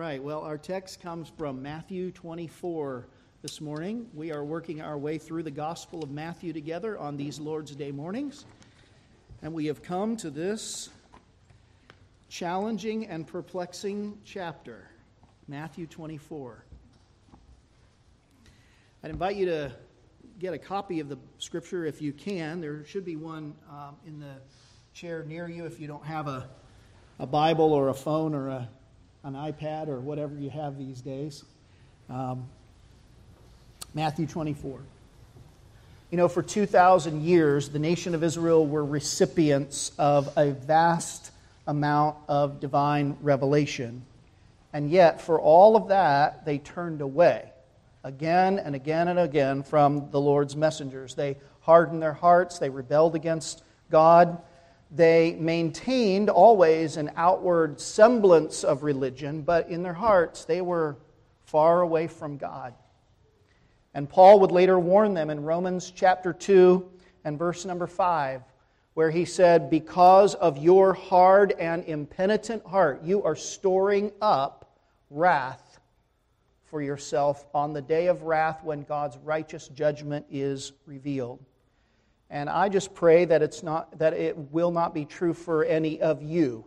right, well, our text comes from Matthew 24 this morning. We are working our way through the Gospel of Matthew together on these Lord's Day mornings. And we have come to this challenging and perplexing chapter, Matthew 24. I'd invite you to get a copy of the scripture if you can. There should be one um, in the chair near you if you don't have a, a Bible or a phone or a an iPad or whatever you have these days. Um, Matthew 24. You know, for 2,000 years, the nation of Israel were recipients of a vast amount of divine revelation. And yet, for all of that, they turned away again and again and again from the Lord's messengers. They hardened their hearts, they rebelled against God. They maintained always an outward semblance of religion, but in their hearts they were far away from God. And Paul would later warn them in Romans chapter 2 and verse number 5, where he said, Because of your hard and impenitent heart, you are storing up wrath for yourself on the day of wrath when God's righteous judgment is revealed. And I just pray that, it's not, that it will not be true for any of you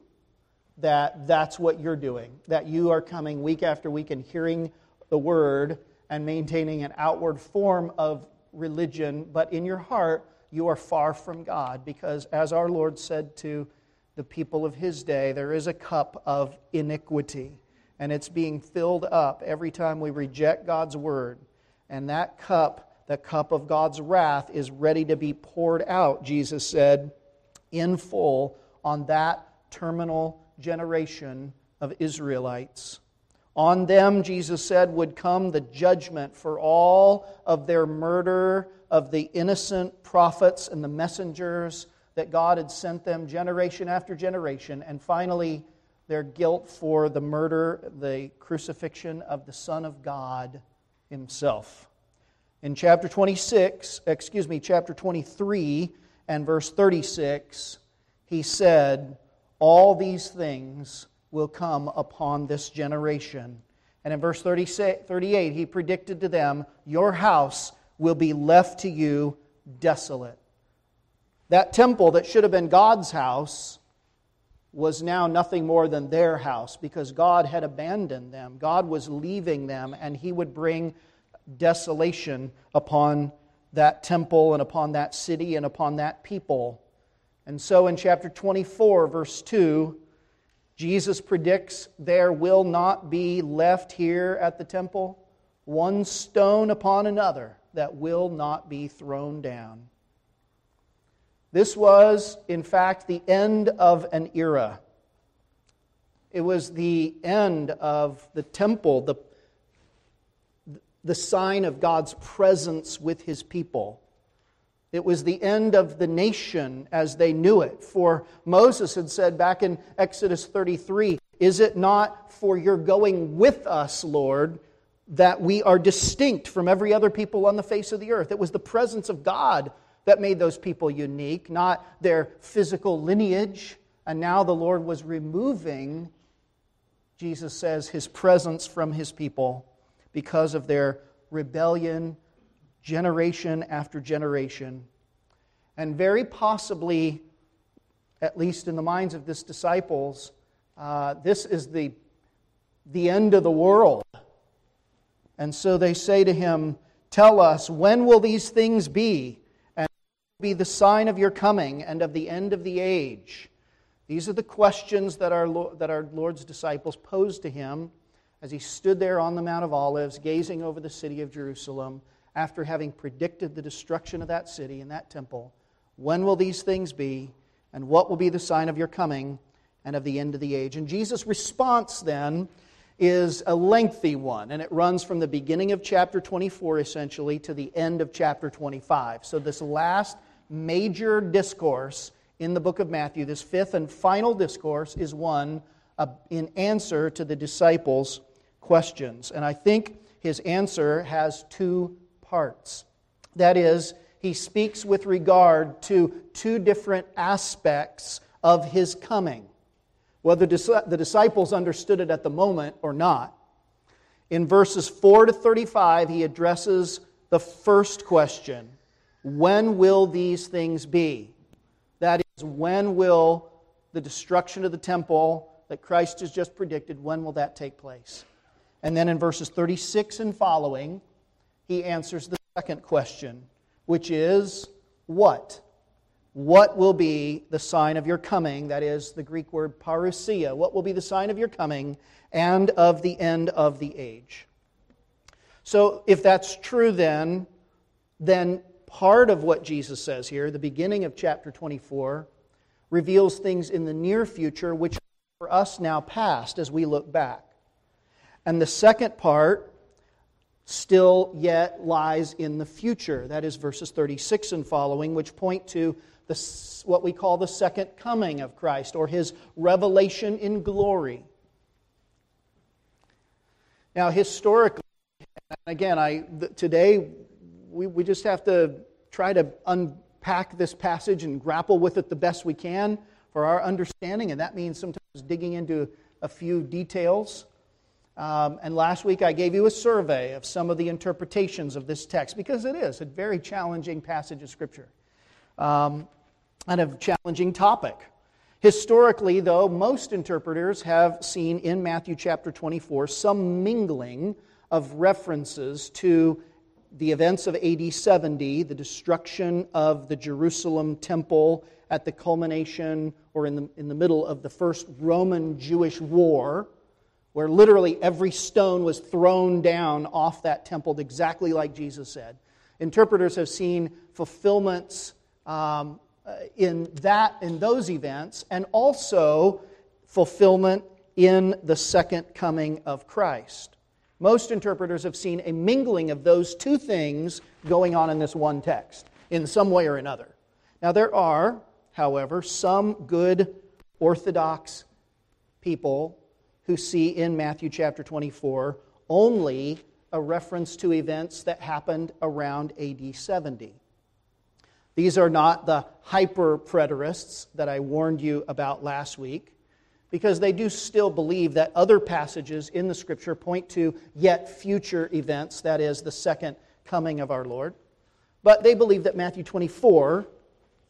that that's what you're doing, that you are coming week after week and hearing the word and maintaining an outward form of religion, but in your heart, you are far from God. Because as our Lord said to the people of his day, there is a cup of iniquity, and it's being filled up every time we reject God's word. And that cup the cup of God's wrath is ready to be poured out, Jesus said, in full on that terminal generation of Israelites. On them, Jesus said, would come the judgment for all of their murder of the innocent prophets and the messengers that God had sent them generation after generation, and finally, their guilt for the murder, the crucifixion of the Son of God Himself. In chapter 26, excuse me, chapter 23 and verse 36, he said, All these things will come upon this generation. And in verse 38, he predicted to them, Your house will be left to you desolate. That temple that should have been God's house was now nothing more than their house because God had abandoned them. God was leaving them, and he would bring desolation upon that temple and upon that city and upon that people. And so in chapter 24, verse 2, Jesus predicts there will not be left here at the temple one stone upon another that will not be thrown down. This was, in fact, the end of an era. It was the end of the temple, the the sign of God's presence with his people. It was the end of the nation as they knew it. For Moses had said back in Exodus 33 Is it not for your going with us, Lord, that we are distinct from every other people on the face of the earth? It was the presence of God that made those people unique, not their physical lineage. And now the Lord was removing, Jesus says, his presence from his people because of their rebellion, generation after generation. And very possibly, at least in the minds of this disciples, uh, this is the, the end of the world. And so they say to him, Tell us, when will these things be? And be the sign of your coming and of the end of the age? These are the questions that our, that our Lord's disciples posed to him as he stood there on the Mount of Olives, gazing over the city of Jerusalem, after having predicted the destruction of that city and that temple. When will these things be? And what will be the sign of your coming and of the end of the age? And Jesus' response then is a lengthy one, and it runs from the beginning of chapter 24 essentially to the end of chapter 25. So, this last major discourse in the book of Matthew, this fifth and final discourse, is one uh, in answer to the disciples' questions. And I think his answer has two parts. That is, he speaks with regard to two different aspects of his coming. whether the disciples understood it at the moment or not. In verses 4 to 35, he addresses the first question When will these things be? That is, when will the destruction of the temple that Christ has just predicted, when will that take place? And then in verses 36 and following, he answers the second question, which is what? What will be the sign of your coming? That is the Greek word parousia. What will be the sign of your coming and of the end of the age? So, if that's true, then, then part of what Jesus says here, the beginning of chapter 24, reveals things in the near future which for us now past as we look back. And the second part still yet lies in the future. That is verses 36 and following, which point to the, what we call the second coming of Christ or his revelation in glory. Now, historically, again, I, today we, we just have to try to unpack this passage and grapple with it the best we can for our understanding, and that means sometimes digging into a few details. Um, and last week I gave you a survey of some of the interpretations of this text because it is a very challenging passage of Scripture um, and a challenging topic. Historically, though, most interpreters have seen in Matthew chapter 24 some mingling of references to the events of AD 70, the destruction of the Jerusalem temple at the culmination or in the, in the middle of the first Roman Jewish war where literally every stone was thrown down off that temple, exactly like Jesus said. Interpreters have seen fulfillments um, uh, in that in those events, and also fulfillment in the second coming of Christ. Most interpreters have seen a mingling of those two things going on in this one text, in some way or another. Now, there are, however, some good Orthodox people who see in Matthew chapter 24 only a reference to events that happened around AD 70. These are not the hyper preterists that I warned you about last week, because they do still believe that other passages in the scripture point to yet future events, that is, the second coming of our Lord. But they believe that Matthew 24,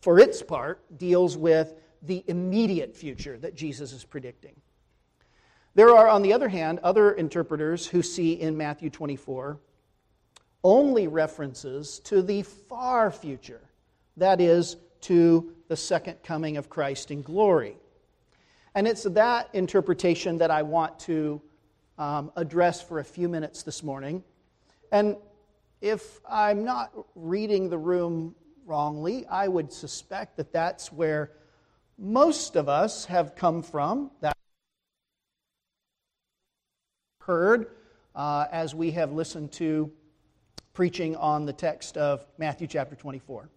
for its part, deals with the immediate future that Jesus is predicting. There are, on the other hand, other interpreters who see in Matthew 24 only references to the far future, that is, to the second coming of Christ in glory. And it's that interpretation that I want to um, address for a few minutes this morning. And if I'm not reading the room wrongly, I would suspect that that's where most of us have come from. That heard uh, as we have listened to preaching on the text of Matthew chapter 24.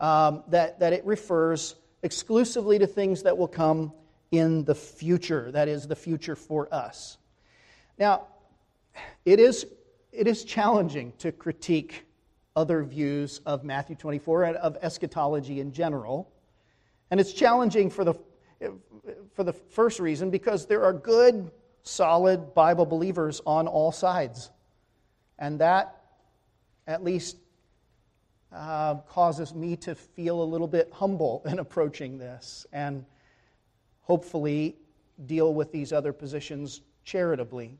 Um, that, that it refers exclusively to things that will come in the future, that is, the future for us. Now, it is, it is challenging to critique other views of Matthew 24 and of eschatology in general. And it's challenging for the, for the first reason because there are good solid Bible believers on all sides. And that, at least, uh, causes me to feel a little bit humble in approaching this and hopefully deal with these other positions charitably.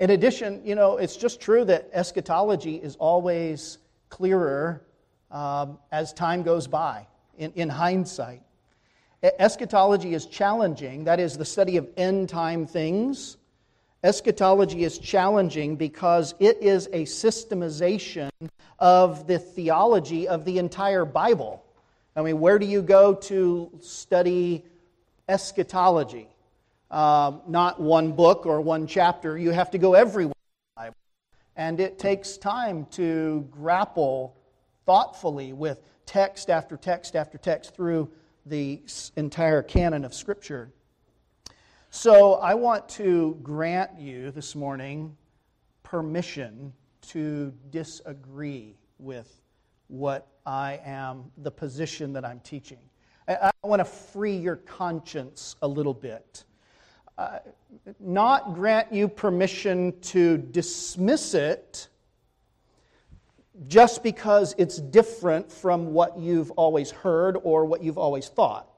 In addition, you know, it's just true that eschatology is always clearer um, as time goes by in, in hindsight. Eschatology is challenging, that is, the study of end time things. Eschatology is challenging because it is a systemization of the theology of the entire Bible. I mean, where do you go to study eschatology? Um, not one book or one chapter. You have to go everywhere. And it takes time to grapple thoughtfully with text after text after text through the entire canon of Scripture. So I want to grant you this morning permission to disagree with what I am, the position that I'm teaching. I, want to free your conscience a little bit. Uh, not grant you permission to dismiss it just because it's different from what you've always heard or what you've always thought.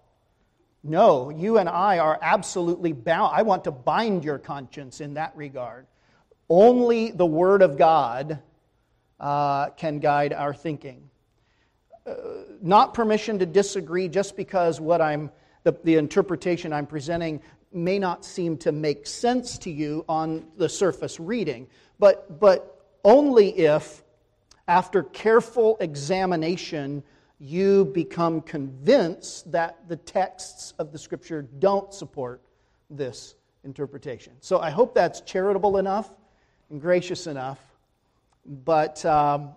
No, you and I are absolutely bound. I want to bind your conscience in that regard. Only the Word of God uh, can guide our thinking. Uh, not permission to disagree just because what I'm, the, the interpretation I'm presenting may not seem to make sense to you on the surface reading, but, but only if, after careful examination, you become convinced that the texts of the Scripture don't support this interpretation. So I hope that's charitable enough and gracious enough. But um,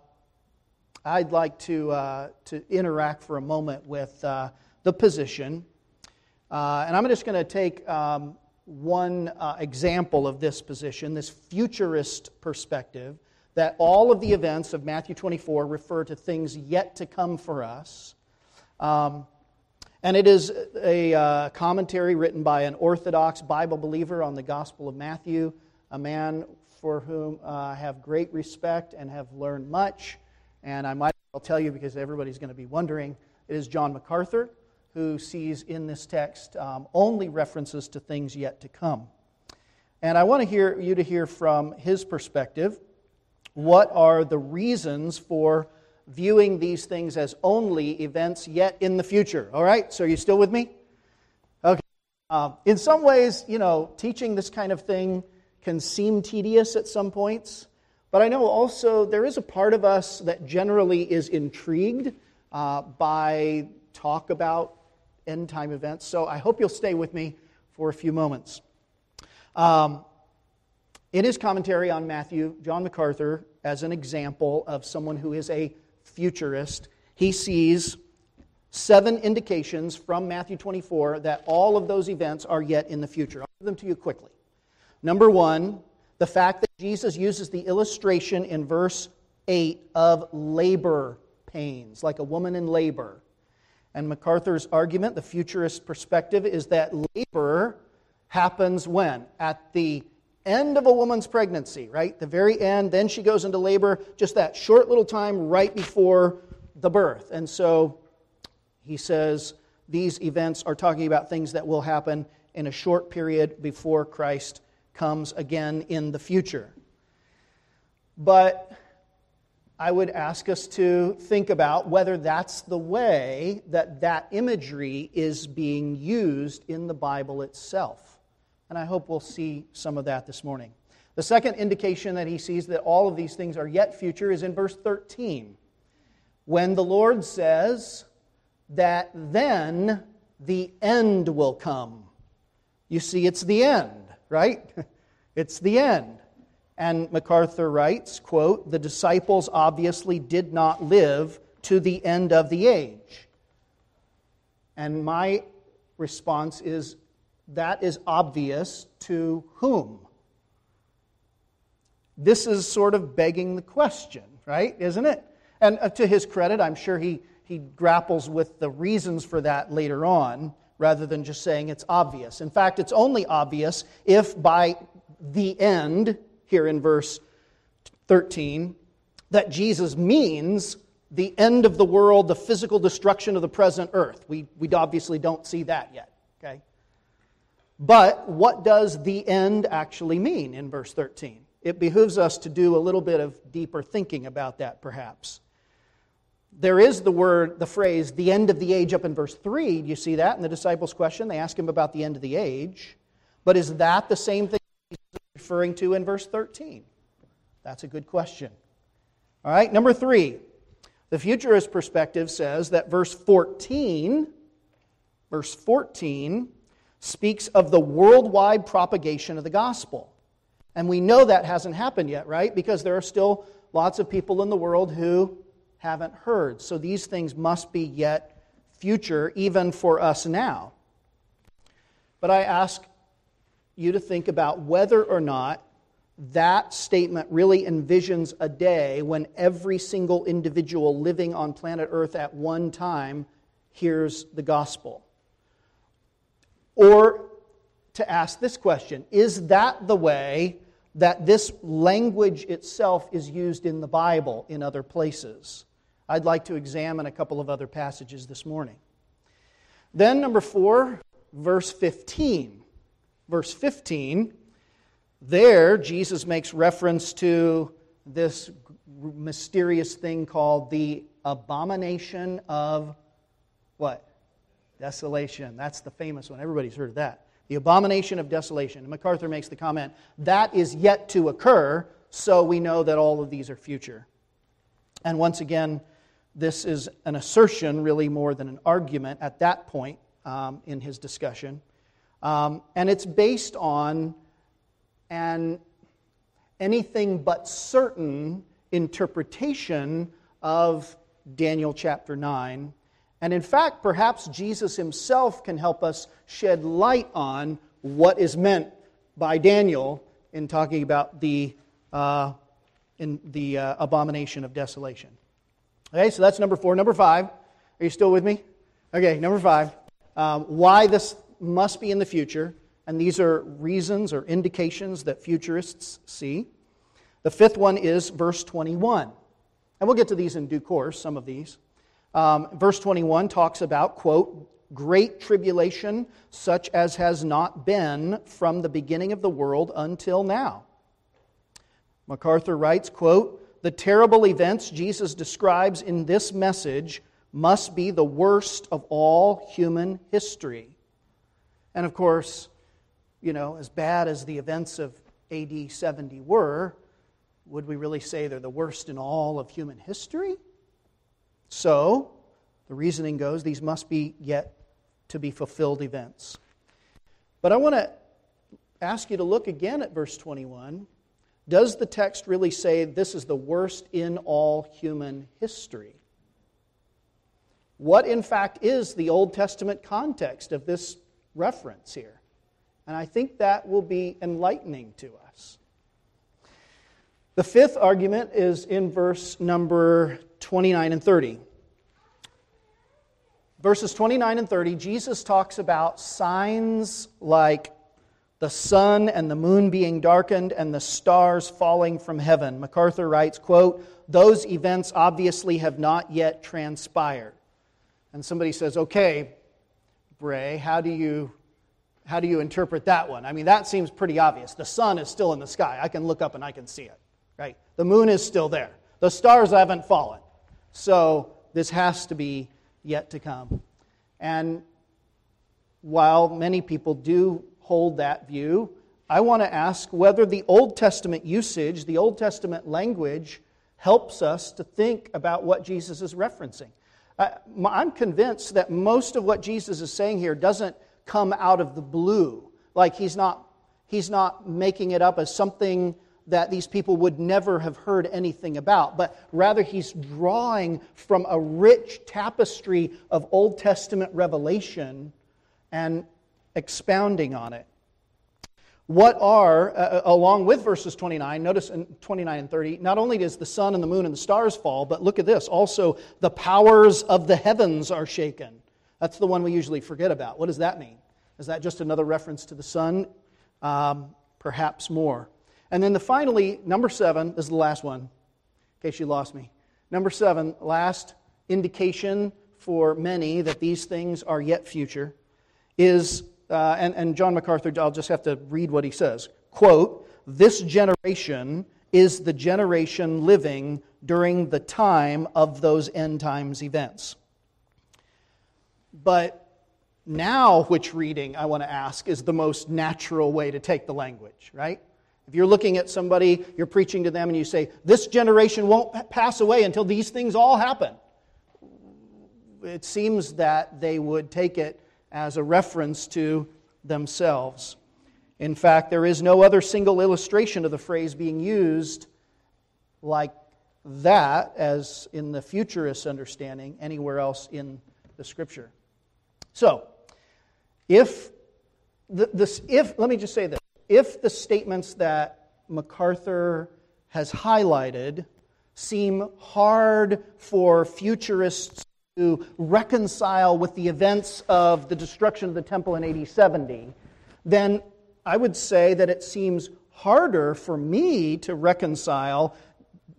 I'd like to, uh, to interact for a moment with uh, the position uh, and I'm just going to take um, one uh, example of this position, this futurist perspective, that all of the events of Matthew 24 refer to things yet to come for us. Um, and it is a uh, commentary written by an Orthodox Bible believer on the Gospel of Matthew, a man for whom uh, I have great respect and have learned much. And I might as well tell you because everybody's going to be wondering, it is John MacArthur who sees in this text um, only references to things yet to come. And I want to hear you to hear from his perspective what are the reasons for viewing these things as only events yet in the future. All right, so are you still with me? Okay. Uh, in some ways, you know, teaching this kind of thing can seem tedious at some points, but I know also there is a part of us that generally is intrigued uh, by talk about end time events. So I hope you'll stay with me for a few moments. Um, in his commentary on Matthew, John MacArthur, as an example of someone who is a futurist, he sees seven indications from Matthew 24 that all of those events are yet in the future. I'll give them to you quickly. Number one, the fact that Jesus uses the illustration in verse 8 of labor pains, like a woman in labor. And MacArthur's argument, the futurist perspective, is that labor happens when? At the end of a woman's pregnancy, right? The very end, then she goes into labor, just that short little time right before the birth. And so he says these events are talking about things that will happen in a short period before Christ comes again in the future. But I would ask us to think about whether that's the way that that imagery is being used in the Bible itself. And I hope we'll see some of that this morning. The second indication that he sees that all of these things are yet future is in verse 13, when the Lord says that then the end will come. You see, it's the end, right? It's the end. And MacArthur writes, quote, "The disciples obviously did not live to the end of the age." And my response is that is obvious to whom? This is sort of begging the question, right? Isn't it? And uh, to his credit, I'm sure he, he grapples with the reasons for that later on rather than just saying it's obvious. In fact, it's only obvious if by the end here in verse 13 that Jesus means the end of the world, the physical destruction of the present earth. We, we obviously don't see that yet? But what does the end actually mean in verse 13? It behooves us to do a little bit of deeper thinking about that, perhaps. There is the word, the phrase, the end of the age up in verse 3. Do you see that in the disciples' question? They ask him about the end of the age. But is that the same thing he's referring to in verse 13? That's a good question. All right, number three. The futurist perspective says that verse 14, verse 14, speaks of the worldwide propagation of the gospel. And we know that hasn't happened yet, right? Because there are still lots of people in the world who haven't heard. So these things must be yet future, even for us now. But I ask you to think about whether or not that statement really envisions a day when every single individual living on planet Earth at one time hears the gospel. Or to ask this question Is that the way that this language itself is used in the Bible in other places? I'd like to examine a couple of other passages this morning. Then, number four, verse 15. Verse 15, there Jesus makes reference to this mysterious thing called the abomination of what? Desolation. That's the famous one. Everybody's heard of that. The abomination of desolation. And MacArthur makes the comment that is yet to occur, so we know that all of these are future. And once again, this is an assertion, really more than an argument at that point um, in his discussion. Um, and it's based on an anything but certain interpretation of Daniel chapter 9. And in fact, perhaps Jesus himself can help us shed light on what is meant by Daniel in talking about the, uh, in the uh, abomination of desolation. Okay, so that's number four. Number five, are you still with me? Okay, number five. Um, why this must be in the future, and these are reasons or indications that futurists see. The fifth one is verse 21. And we'll get to these in due course, some of these. Um, verse 21 talks about, quote, great tribulation such as has not been from the beginning of the world until now. MacArthur writes, quote, the terrible events Jesus describes in this message must be the worst of all human history. And of course, you know, as bad as the events of AD 70 were, would we really say they're the worst in all of human history? So, the reasoning goes these must be yet to be fulfilled events. But I want to ask you to look again at verse 21 does the text really say this is the worst in all human history? What, in fact, is the Old Testament context of this reference here? And I think that will be enlightening to us. The fifth argument is in verse number 29 and 30. Verses 29 and 30, Jesus talks about signs like the sun and the moon being darkened and the stars falling from heaven. MacArthur writes, quote, those events obviously have not yet transpired. And somebody says, okay, Bray, how do you how do you interpret that one? I mean, that seems pretty obvious. The sun is still in the sky. I can look up and I can see it, right? The moon is still there. The stars haven't fallen. So this has to be yet to come. And while many people do hold that view, I want to ask whether the Old Testament usage, the Old Testament language, helps us to think about what Jesus is referencing. I'm convinced that most of what Jesus is saying here doesn't come out of the blue. Like he's not, he's not making it up as something that these people would never have heard anything about, but rather he's drawing from a rich tapestry of Old Testament revelation and expounding on it. What are, uh, uh, along with verses 29, notice in 29 and 30, not only does the sun and the moon and the stars fall, but look at this. Also, the powers of the heavens are shaken. That's the one we usually forget about. What does that mean? Is that just another reference to the sun? Um, perhaps more. And then the finally, number seven, is the last one, in case you lost me. Number seven, last indication for many that these things are yet future, is uh, and, and John MacArthur, I'll just have to read what he says. Quote, this generation is the generation living during the time of those end times events. But now, which reading I want to ask is the most natural way to take the language, right? If you're looking at somebody, you're preaching to them, and you say, This generation won't pass away until these things all happen. It seems that they would take it as a reference to themselves. In fact, there is no other single illustration of the phrase being used like that as in the futurist understanding anywhere else in the scripture. So, if this, if let me just say this, if the statements that MacArthur has highlighted seem hard for futurists to reconcile with the events of the destruction of the temple in AD 70, then I would say that it seems harder for me to reconcile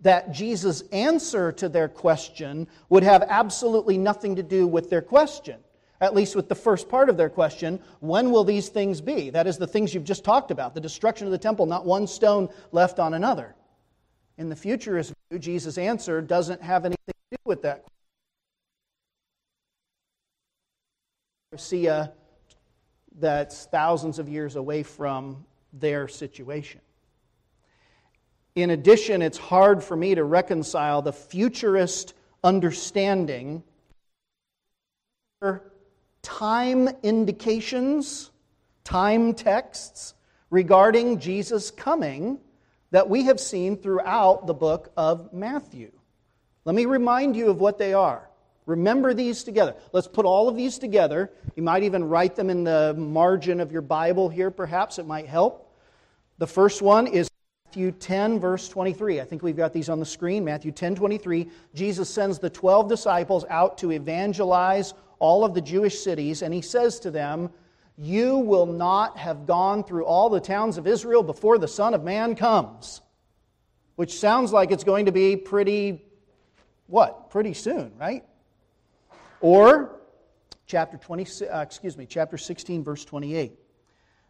that Jesus' answer to their question would have absolutely nothing to do with their question. At least with the first part of their question, when will these things be? That is the things you've just talked about the destruction of the temple, not one stone left on another. In the futurist view, Jesus' answer doesn't have anything to do with that. See, that's thousands of years away from their situation. In addition, it's hard for me to reconcile the futurist understanding time indications, time texts regarding Jesus' coming that we have seen throughout the book of Matthew. Let me remind you of what they are. Remember these together. Let's put all of these together. You might even write them in the margin of your Bible here, perhaps. It might help. The first one is Matthew 10, verse 23. I think we've got these on the screen. Matthew 10, 23. Jesus sends the 12 disciples out to evangelize all of the Jewish cities, and he says to them, You will not have gone through all the towns of Israel before the Son of Man comes. Which sounds like it's going to be pretty, what? Pretty soon, right? Or chapter 20, uh, excuse me, chapter 16, verse 28.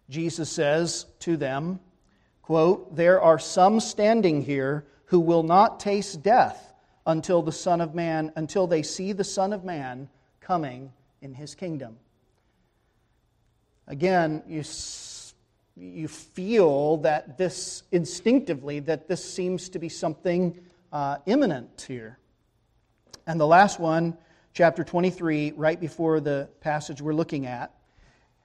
Jesus says to them, quote, There are some standing here who will not taste death until the Son of Man, until they see the Son of Man coming in his kingdom. Again, you, you feel that this instinctively, that this seems to be something uh, imminent here. And the last one, chapter 23, right before the passage we're looking at.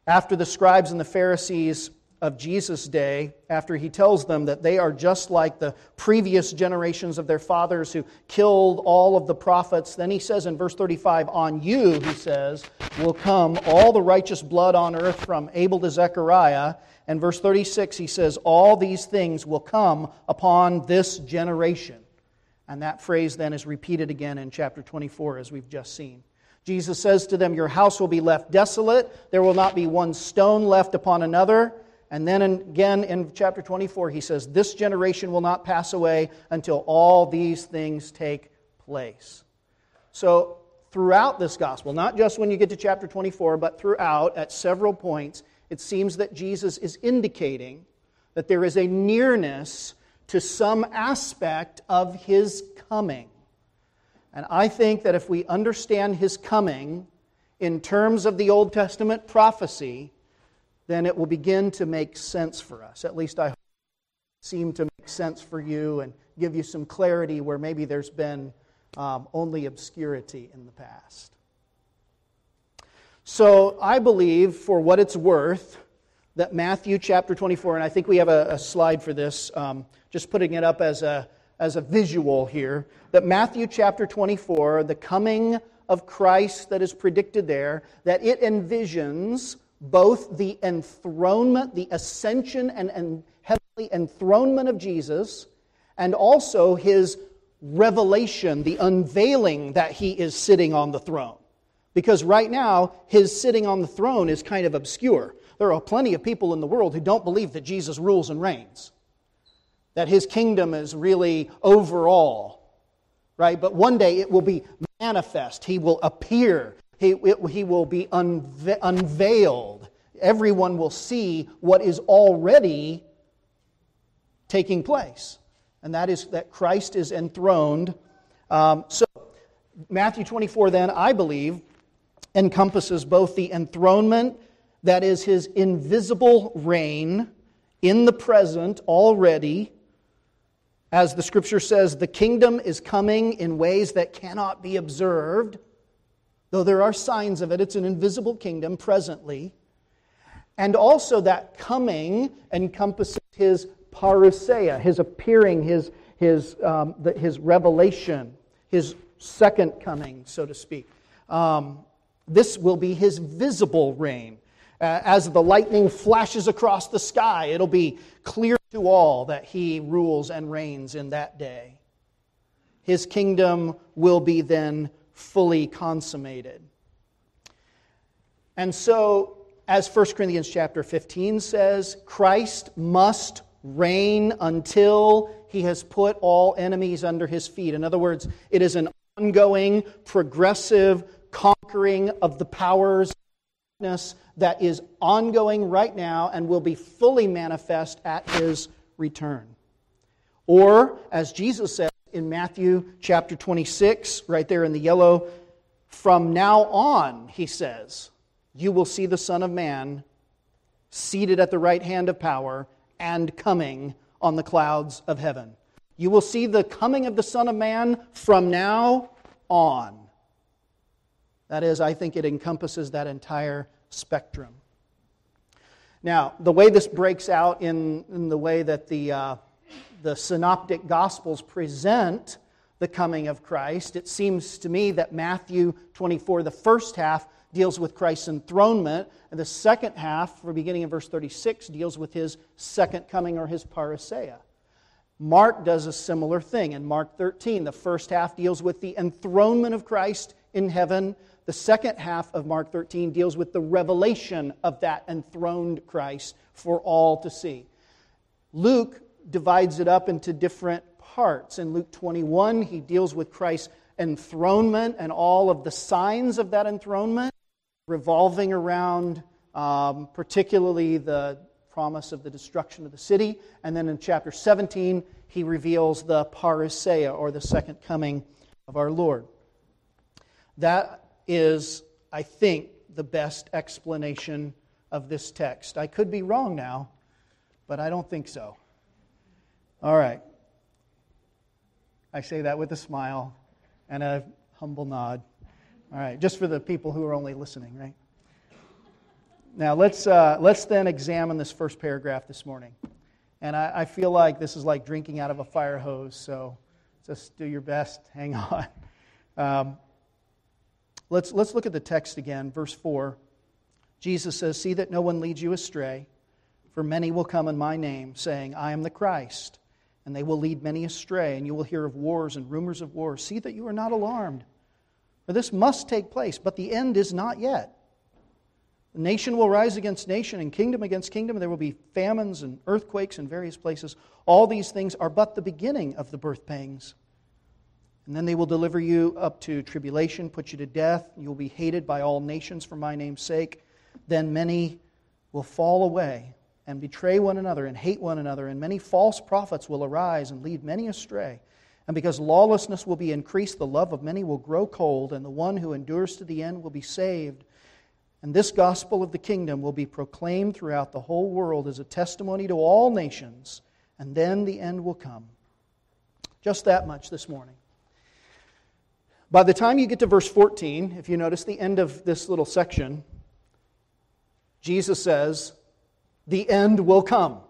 After the scribes and the Pharisees of Jesus' day after he tells them that they are just like the previous generations of their fathers who killed all of the prophets. Then he says in verse 35, On you, he says, will come all the righteous blood on earth from Abel to Zechariah. And verse 36, he says, All these things will come upon this generation. And that phrase then is repeated again in chapter 24, as we've just seen. Jesus says to them, Your house will be left desolate. There will not be one stone left upon another and then again in chapter 24, he says, This generation will not pass away until all these things take place. So, throughout this gospel, not just when you get to chapter 24, but throughout, at several points, it seems that Jesus is indicating that there is a nearness to some aspect of his coming. And I think that if we understand his coming in terms of the Old Testament prophecy, then it will begin to make sense for us. At least I hope seem to make sense for you and give you some clarity where maybe there's been um, only obscurity in the past. So I believe, for what it's worth, that Matthew chapter 24, and I think we have a, a slide for this, um, just putting it up as a, as a visual here, that Matthew chapter 24, the coming of Christ that is predicted there, that it envisions both the enthronement, the ascension and, and heavenly enthronement of Jesus, and also his revelation, the unveiling that he is sitting on the throne. Because right now, his sitting on the throne is kind of obscure. There are plenty of people in the world who don't believe that Jesus rules and reigns, that his kingdom is really overall, right? But one day it will be manifest. He will appear he, he will be unve- unveiled. Everyone will see what is already taking place. And that is that Christ is enthroned. Um, so, Matthew 24, then, I believe, encompasses both the enthronement, that is his invisible reign in the present already. As the scripture says, the kingdom is coming in ways that cannot be observed. Though there are signs of it, it's an invisible kingdom presently. And also, that coming encompasses his parousia, his appearing, his, his, um, the, his revelation, his second coming, so to speak. Um, this will be his visible reign. Uh, as the lightning flashes across the sky, it'll be clear to all that he rules and reigns in that day. His kingdom will be then fully consummated. And so, as 1 Corinthians chapter 15 says, Christ must reign until he has put all enemies under his feet. In other words, it is an ongoing, progressive conquering of the powers that is ongoing right now and will be fully manifest at his return. Or, as Jesus said in Matthew chapter 26, right there in the yellow, from now on, he says, you will see the Son of Man seated at the right hand of power and coming on the clouds of heaven. You will see the coming of the Son of Man from now on. That is, I think it encompasses that entire spectrum. Now, the way this breaks out in, in the way that the, uh, the synoptic gospels present the coming of Christ, it seems to me that Matthew 24, the first half, deals with Christ's enthronement, and the second half, for beginning in verse 36, deals with his second coming or his parousia. Mark does a similar thing. In Mark 13, the first half deals with the enthronement of Christ in heaven. The second half of Mark 13 deals with the revelation of that enthroned Christ for all to see. Luke divides it up into different parts. In Luke 21, he deals with Christ's enthronement and all of the signs of that enthronement, revolving around um, particularly the promise of the destruction of the city. And then in chapter 17, he reveals the parousia, or the second coming of our Lord. That is, I think, the best explanation of this text. I could be wrong now, but I don't think so. All right. I say that with a smile and a humble nod. All right, just for the people who are only listening, right? Now, let's, uh, let's then examine this first paragraph this morning. And I, I, feel like this is like drinking out of a fire hose, so just do your best. Hang on. Um, let's, let's look at the text again, verse 4. Jesus says, See that no one leads you astray, for many will come in my name, saying, I am the Christ, and they will lead many astray, and you will hear of wars and rumors of wars. See that you are not alarmed, for this must take place, but the end is not yet. Nation will rise against nation and kingdom against kingdom. There will be famines and earthquakes in various places. All these things are but the beginning of the birth pangs. And then they will deliver you up to tribulation, put you to death. You will be hated by all nations for my name's sake. Then many will fall away and betray one another and hate one another, and many false prophets will arise and lead many astray. And because lawlessness will be increased, the love of many will grow cold, and the one who endures to the end will be saved. And this gospel of the kingdom will be proclaimed throughout the whole world as a testimony to all nations, and then the end will come. Just that much this morning. By the time you get to verse 14, if you notice the end of this little section, Jesus says, The end will come.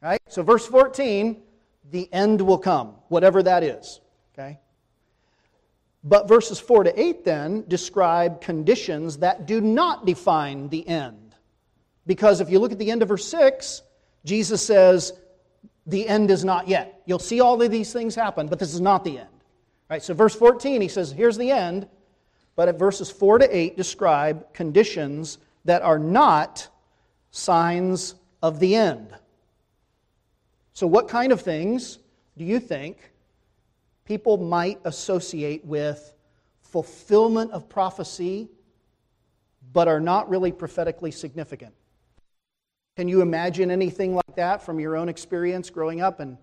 Right? So, verse 14, the end will come, whatever that is. Okay? But verses 4 to 8 then describe conditions that do not define the end. Because if you look at the end of verse 6, Jesus says, the end is not yet. You'll see all of these things happen, but this is not the end. Right? So verse 14, he says, here's the end. But at verses 4 to 8 describe conditions that are not signs of the end. So, what kind of things do you think people might associate with fulfillment of prophecy, but are not really prophetically significant. Can you imagine anything like that from your own experience growing up and,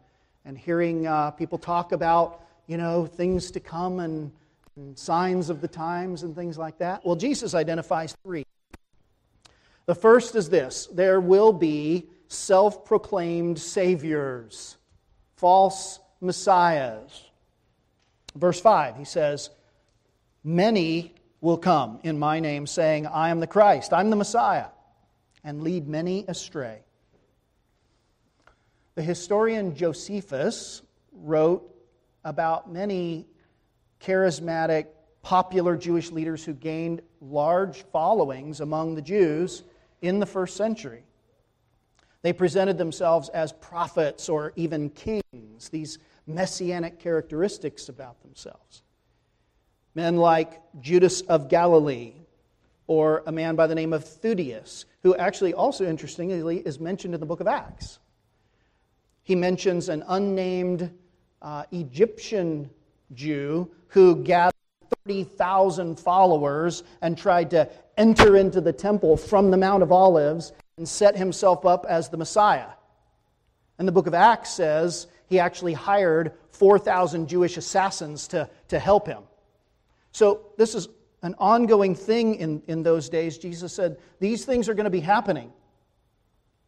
and hearing uh, people talk about, you know, things to come and, and signs of the times and things like that? Well, Jesus identifies three. The first is this there will be self proclaimed saviors, false messiahs. Verse 5, he says, Many will come in my name, saying, I am the Christ, I'm the Messiah, and lead many astray. The historian Josephus wrote about many charismatic, popular Jewish leaders who gained large followings among the Jews in the first century. They presented themselves as prophets or even kings. These messianic characteristics about themselves. Men like Judas of Galilee, or a man by the name of Theudas, who actually also, interestingly, is mentioned in the book of Acts. He mentions an unnamed uh, Egyptian Jew who gathered 30,000 followers and tried to enter into the temple from the Mount of Olives and set himself up as the Messiah. And the book of Acts says he actually hired 4,000 Jewish assassins to, to help him. So this is an ongoing thing in, in those days. Jesus said, These things are going to be happening.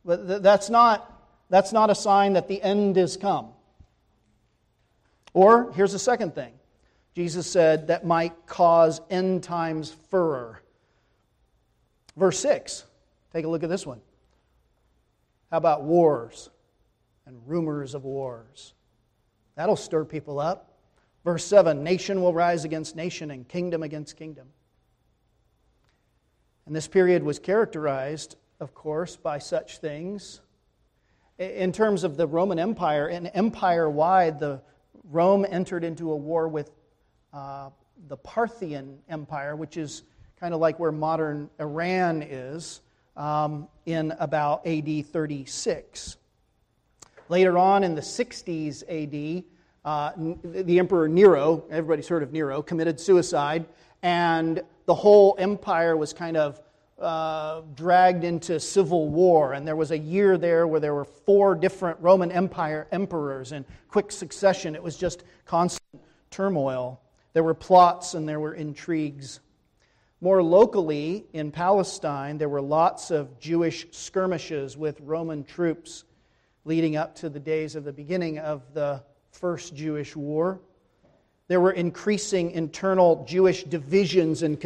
But th- that's, not, that's not a sign that the end is come. Or here's the second thing Jesus said that might cause end times furor. Verse 6, take a look at this one. How about wars and rumors of wars? That'll stir people up. Verse 7 Nation will rise against nation and kingdom against kingdom. And this period was characterized, of course, by such things. In terms of the Roman Empire, and empire wide, the Rome entered into a war with uh, the Parthian Empire, which is kind of like where modern Iran is, um, in about AD 36. Later on in the 60s AD, uh, the Emperor Nero, everybody's heard of Nero, committed suicide, and the whole empire was kind of uh, dragged into civil war. And there was a year there where there were four different Roman Empire emperors in quick succession. It was just constant turmoil. There were plots and there were intrigues. More locally, in Palestine, there were lots of Jewish skirmishes with Roman troops leading up to the days of the beginning of the First Jewish War. There were increasing internal Jewish divisions and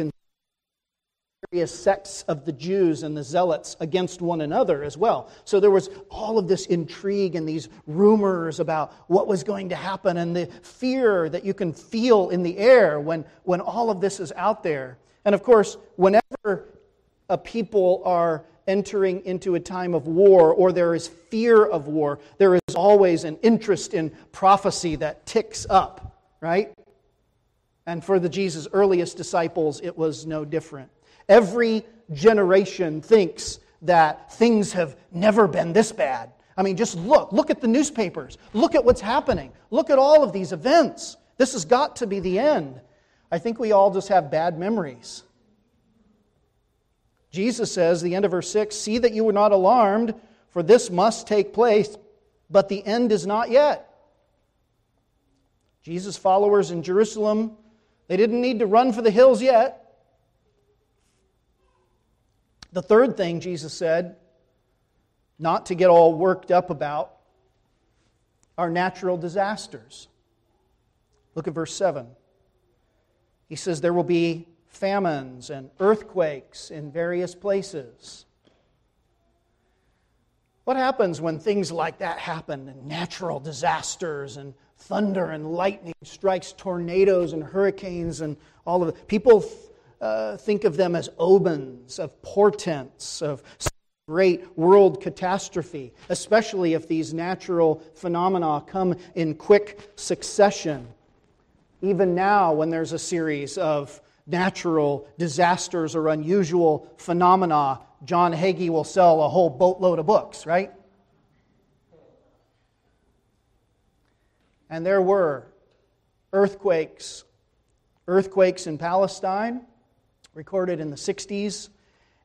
various sects of the Jews and the Zealots against one another as well. So there was all of this intrigue and these rumors about what was going to happen and the fear that you can feel in the air when, when all of this is out there. And of course, whenever a people are entering into a time of war or there is fear of war, there is always an interest in prophecy that ticks up, right? And for the Jesus' earliest disciples, it was no different. Every generation thinks that things have never been this bad. I mean, just look. Look at the newspapers. Look at what's happening. Look at all of these events. This has got to be the end. I think we all just have bad memories. Jesus says, the end of verse 6 See that you are not alarmed, for this must take place, but the end is not yet. Jesus' followers in Jerusalem, they didn't need to run for the hills yet. The third thing Jesus said, not to get all worked up about, are natural disasters. Look at verse 7. He says, There will be famines and earthquakes in various places. What happens when things like that happen and natural disasters and thunder and lightning strikes tornadoes and hurricanes and all of it? People uh, think of them as omens, of portents, of great world catastrophe, especially if these natural phenomena come in quick succession. Even now, when there's a series of natural disasters or unusual phenomena, John Hagee will sell a whole boatload of books, right? And there were earthquakes, earthquakes in Palestine, recorded in the 60s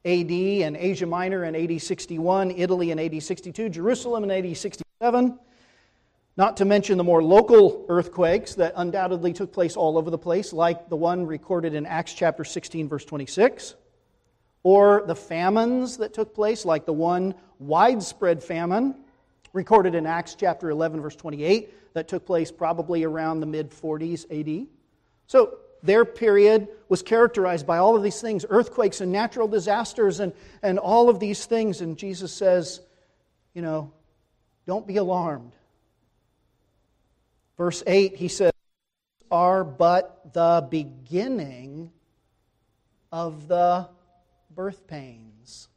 AD and Asia Minor in AD 61, Italy in AD 62, Jerusalem in AD 67. Not to mention the more local earthquakes that undoubtedly took place all over the place, like the one recorded in Acts chapter 16, verse 26, or the famines that took place, like the one widespread famine recorded in Acts chapter 11, verse 28, that took place probably around the mid 40s AD. So their period was characterized by all of these things earthquakes and natural disasters and, and all of these things. And Jesus says, you know, don't be alarmed. Verse 8, he says, are but the beginning of the birth pains.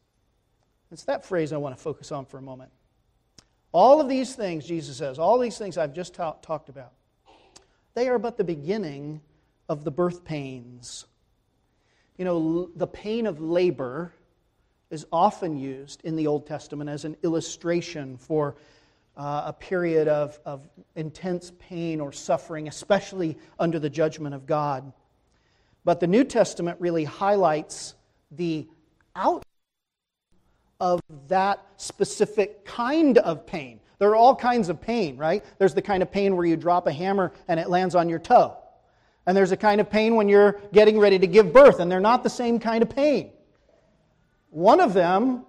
It's that phrase I want to focus on for a moment. All of these things, Jesus says, all these things I've just ta- talked about, they are but the beginning of the birth pains. You know, the pain of labor is often used in the Old Testament as an illustration for uh, a period of, of intense pain or suffering, especially under the judgment of God. But the New Testament really highlights the out of that specific kind of pain. There are all kinds of pain, right? There's the kind of pain where you drop a hammer and it lands on your toe. And there's a kind of pain when you're getting ready to give birth, and they're not the same kind of pain. One of them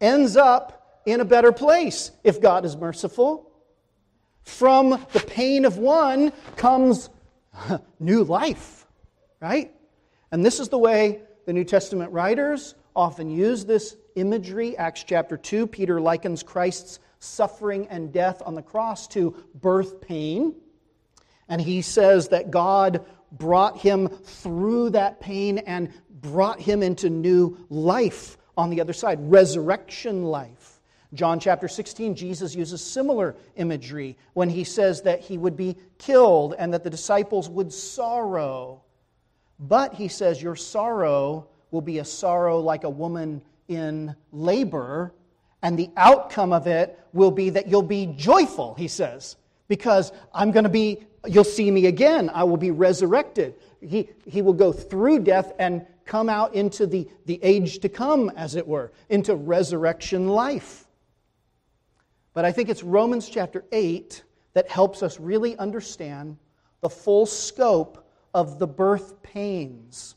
ends up in a better place if God is merciful. From the pain of one comes new life, right? And this is the way the New Testament writers often use this imagery. Acts chapter 2, Peter likens Christ's suffering and death on the cross to birth pain. And he says that God brought him through that pain and brought him into new life on the other side, resurrection life. John chapter 16, Jesus uses similar imagery when he says that he would be killed and that the disciples would sorrow. But he says, Your sorrow will be a sorrow like a woman in labor, and the outcome of it will be that you'll be joyful, he says, because I'm going to be, you'll see me again. I will be resurrected. He, he will go through death and come out into the, the age to come, as it were, into resurrection life. But I think it's Romans chapter 8 that helps us really understand the full scope of the birth pains.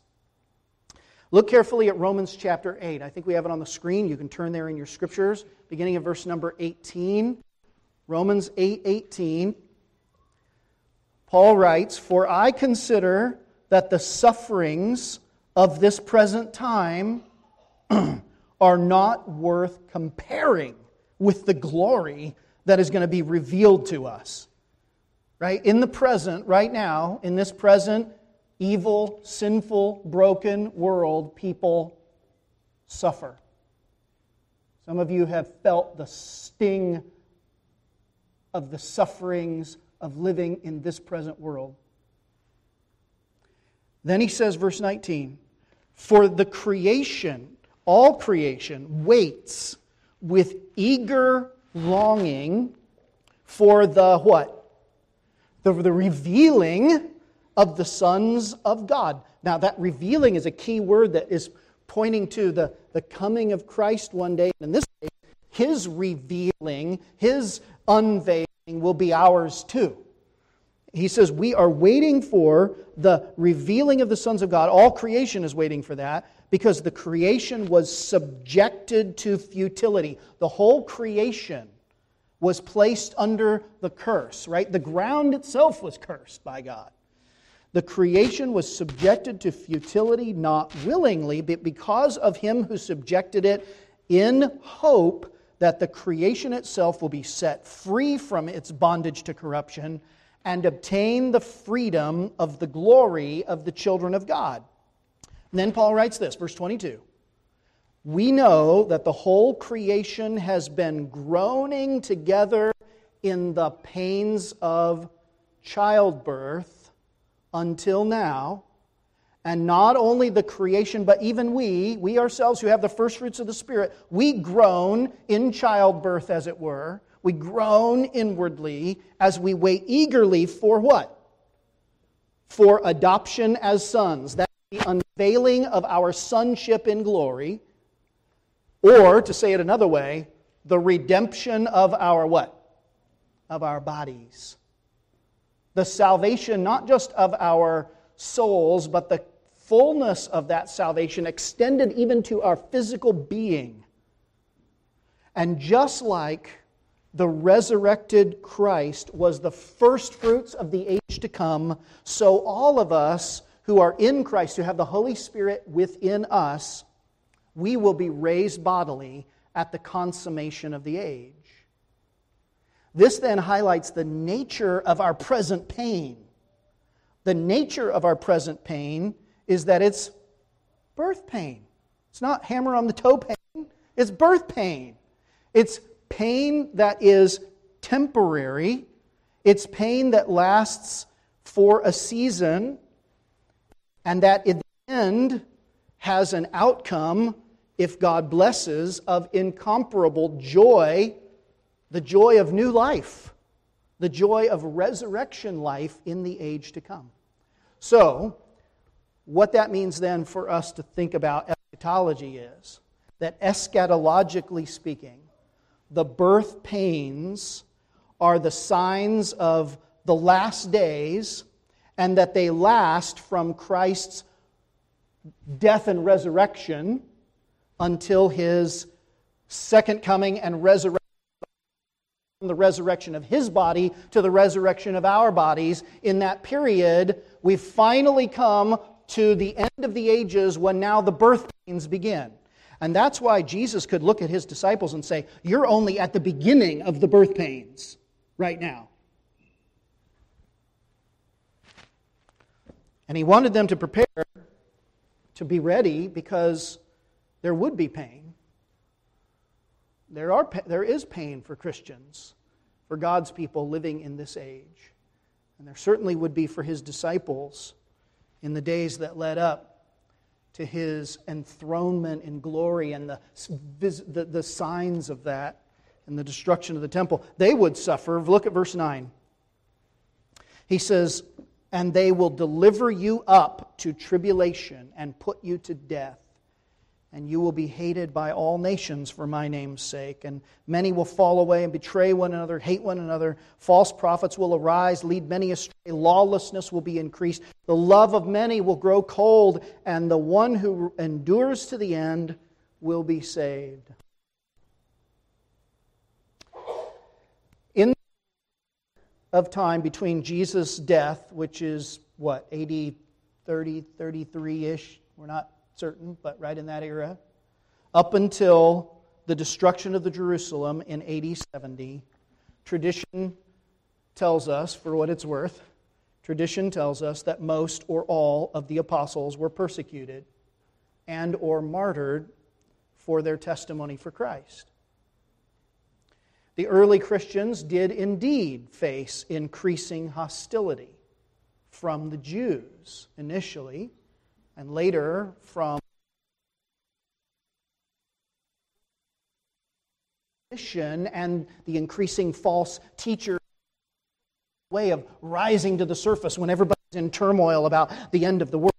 Look carefully at Romans chapter 8. I think we have it on the screen. You can turn there in your scriptures, beginning of verse number 18. Romans 8 18. Paul writes, For I consider that the sufferings of this present time are not worth comparing with the glory that is going to be revealed to us. Right? In the present, right now, in this present evil, sinful, broken world, people suffer. Some of you have felt the sting of the sufferings of living in this present world. Then he says, verse 19, for the creation, all creation, waits with eager longing for the what? The, the revealing of the sons of God. Now, that revealing is a key word that is pointing to the, the coming of Christ one day. And in this case, his revealing, his unveiling will be ours too. He says, We are waiting for the revealing of the sons of God. All creation is waiting for that because the creation was subjected to futility. The whole creation was placed under the curse, right? The ground itself was cursed by God. The creation was subjected to futility not willingly, but because of him who subjected it in hope that the creation itself will be set free from its bondage to corruption and obtain the freedom of the glory of the children of God. And then Paul writes this, verse 22. We know that the whole creation has been groaning together in the pains of childbirth until now. And not only the creation, but even we, we ourselves who have the first fruits of the Spirit, we groan in childbirth, as it were. We groan inwardly as we wait eagerly for what? For adoption as sons. That's the unveiling of our sonship in glory. Or, to say it another way, the redemption of our what? Of our bodies the salvation not just of our souls, but the fullness of that salvation extended even to our physical being. And just like the resurrected Christ was the first fruits of the age to come, so all of us who are in Christ, who have the Holy Spirit within us, we will be raised bodily at the consummation of the age. This then highlights the nature of our present pain. The nature of our present pain is that it's birth pain. It's not hammer on the toe pain, it's birth pain. It's pain that is temporary, it's pain that lasts for a season, and that in the end has an outcome, if God blesses, of incomparable joy, the joy of new life, the joy of resurrection life in the age to come. So, what that means then for us to think about eschatology is that eschatologically speaking, the birth pains are the signs of the last days and that they last from Christ's death and resurrection until his second coming and resurrection from the resurrection of his body to the resurrection of our bodies. In that period, we've finally come to the end of the ages when now the birth pains begin. And that's why Jesus could look at his disciples and say, You're only at the beginning of the birth pains right now. And he wanted them to prepare to be ready because there would be pain. There, are, there is pain for Christians, for God's people living in this age. And there certainly would be for his disciples in the days that led up to his enthronement in glory and the, the, the signs of that and the destruction of the temple. They would suffer. Look at verse 9. He says, and they will deliver you up to tribulation and put you to death. And you will be hated by all nations for my name's sake. And many will fall away and betray one another, hate one another. False prophets will arise, lead many astray. Lawlessness will be increased. The love of many will grow cold, and the one who endures to the end will be saved. Of time between Jesus' death, which is what, 80, 30, 33 ish? We're not certain, but right in that era, up until the destruction of the Jerusalem in AD 70. Tradition tells us, for what it's worth, tradition tells us that most or all of the apostles were persecuted and or martyred for their testimony for Christ. The early Christians did indeed face increasing hostility from the Jews initially, and later from and the increasing false teacher way of rising to the surface when everybody's in turmoil about the end of the world.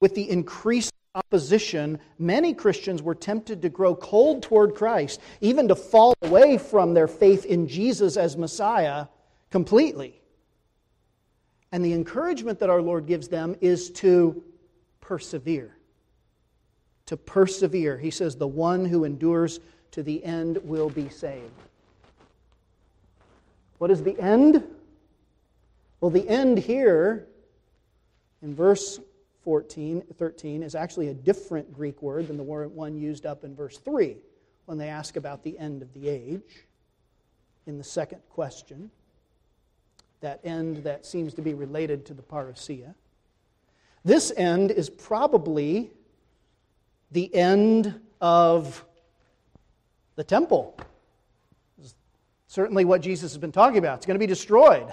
With the increased opposition, many Christians were tempted to grow cold toward Christ, even to fall away from their faith in Jesus as Messiah completely. And the encouragement that our Lord gives them is to persevere. To persevere. He says, The one who endures to the end will be saved. What is the end? Well, the end here in verse 14, 13 is actually a different Greek word than the one used up in verse 3 when they ask about the end of the age in the second question. That end that seems to be related to the parousia. This end is probably the end of the temple. Certainly, what Jesus has been talking about. It's going to be destroyed.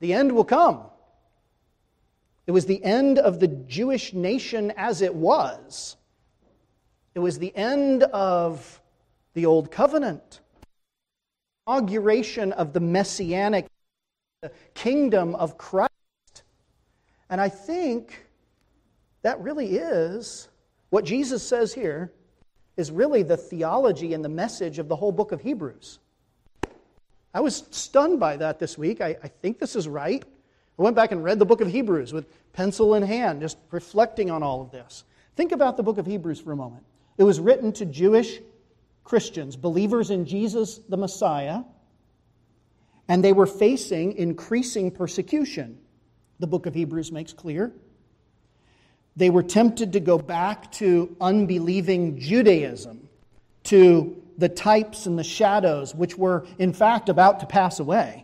The end will come. It was the end of the Jewish nation as it was. It was the end of the Old Covenant, inauguration of the messianic kingdom of Christ. And I think that really is what Jesus says here is really the theology and the message of the whole book of Hebrews. I was stunned by that this week. I, I think this is right. I went back and read the book of Hebrews with pencil in hand, just reflecting on all of this. Think about the book of Hebrews for a moment. It was written to Jewish Christians, believers in Jesus the Messiah, and they were facing increasing persecution. The book of Hebrews makes clear. They were tempted to go back to unbelieving Judaism, to the types and the shadows, which were in fact about to pass away.